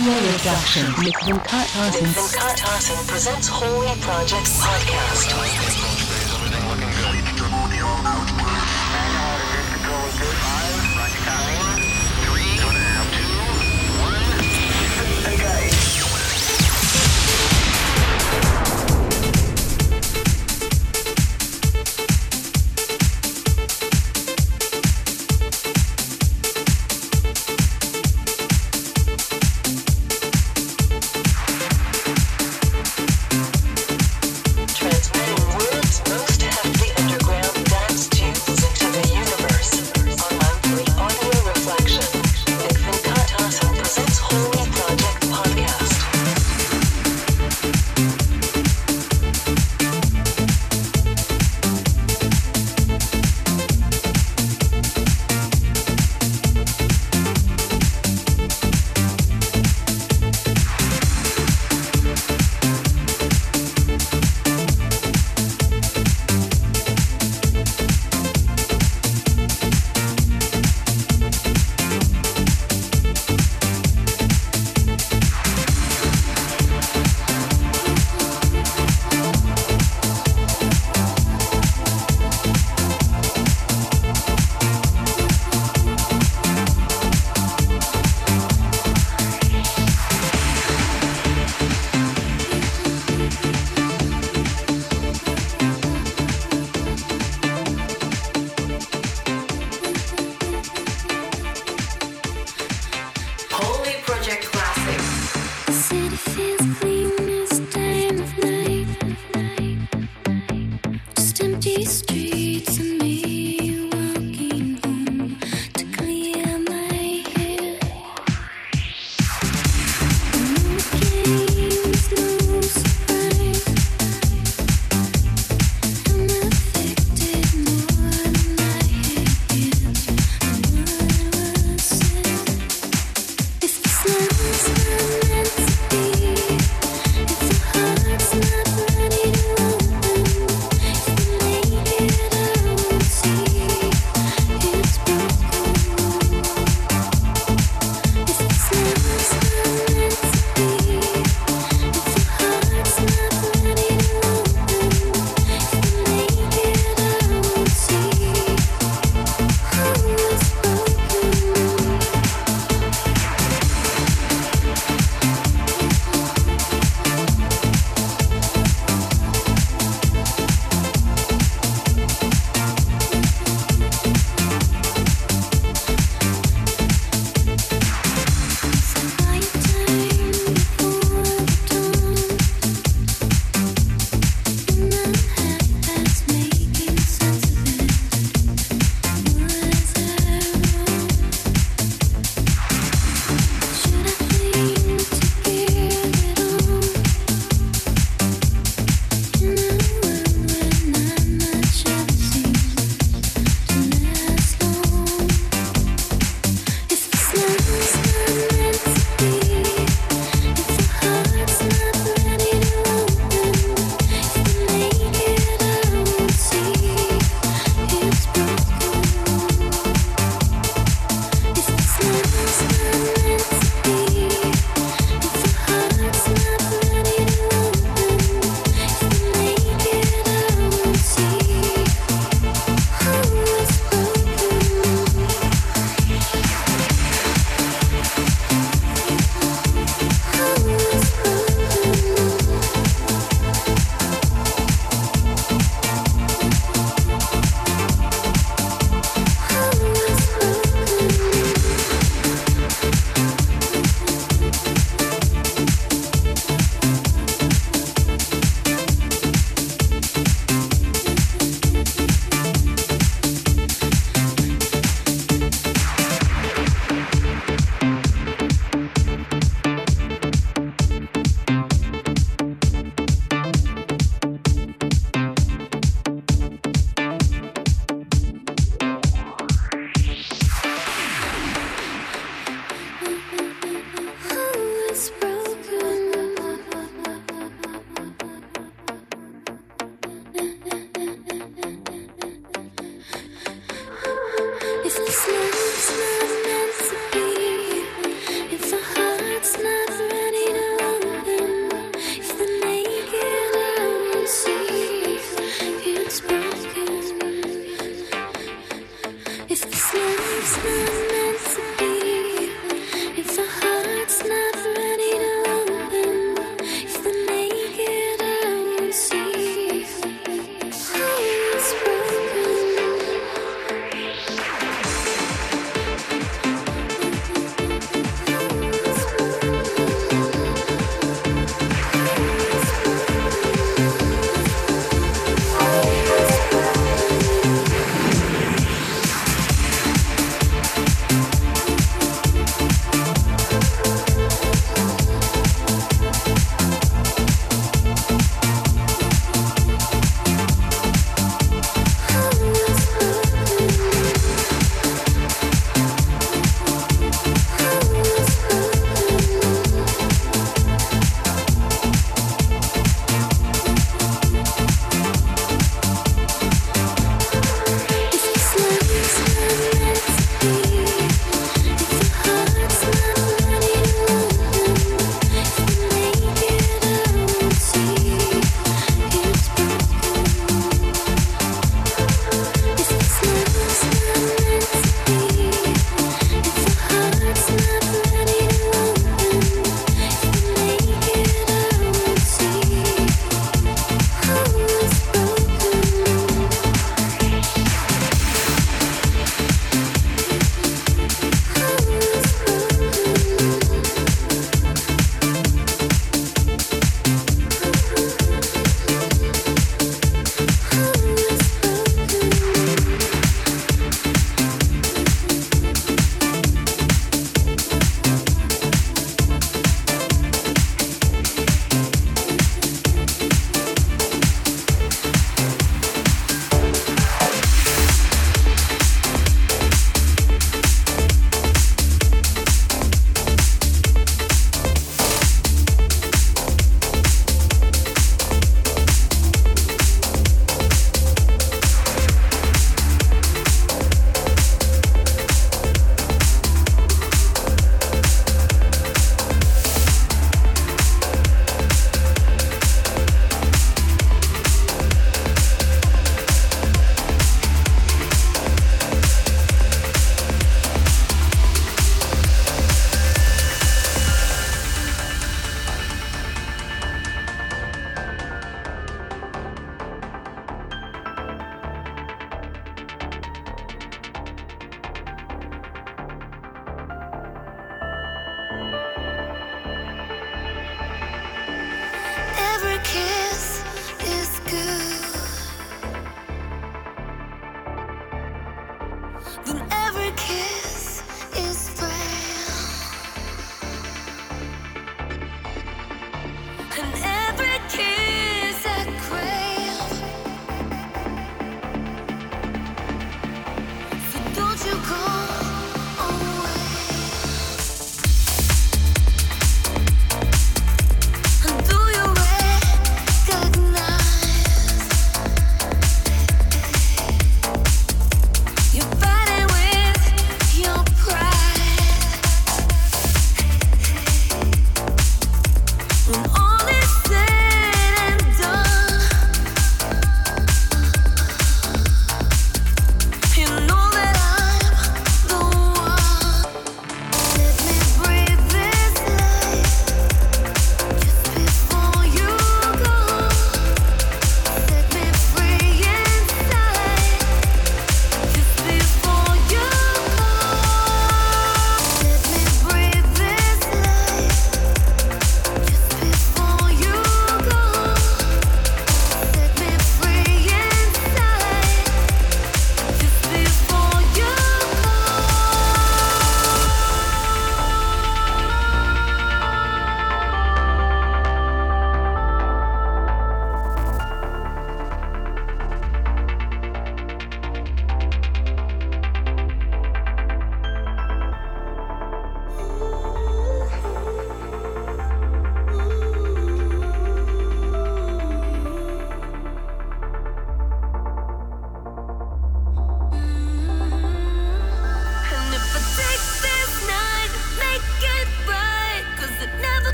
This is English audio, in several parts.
Audio Reduction mit Venkat Hassan presents Holy Projects Podcast. Christmas.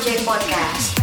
Project Podcast.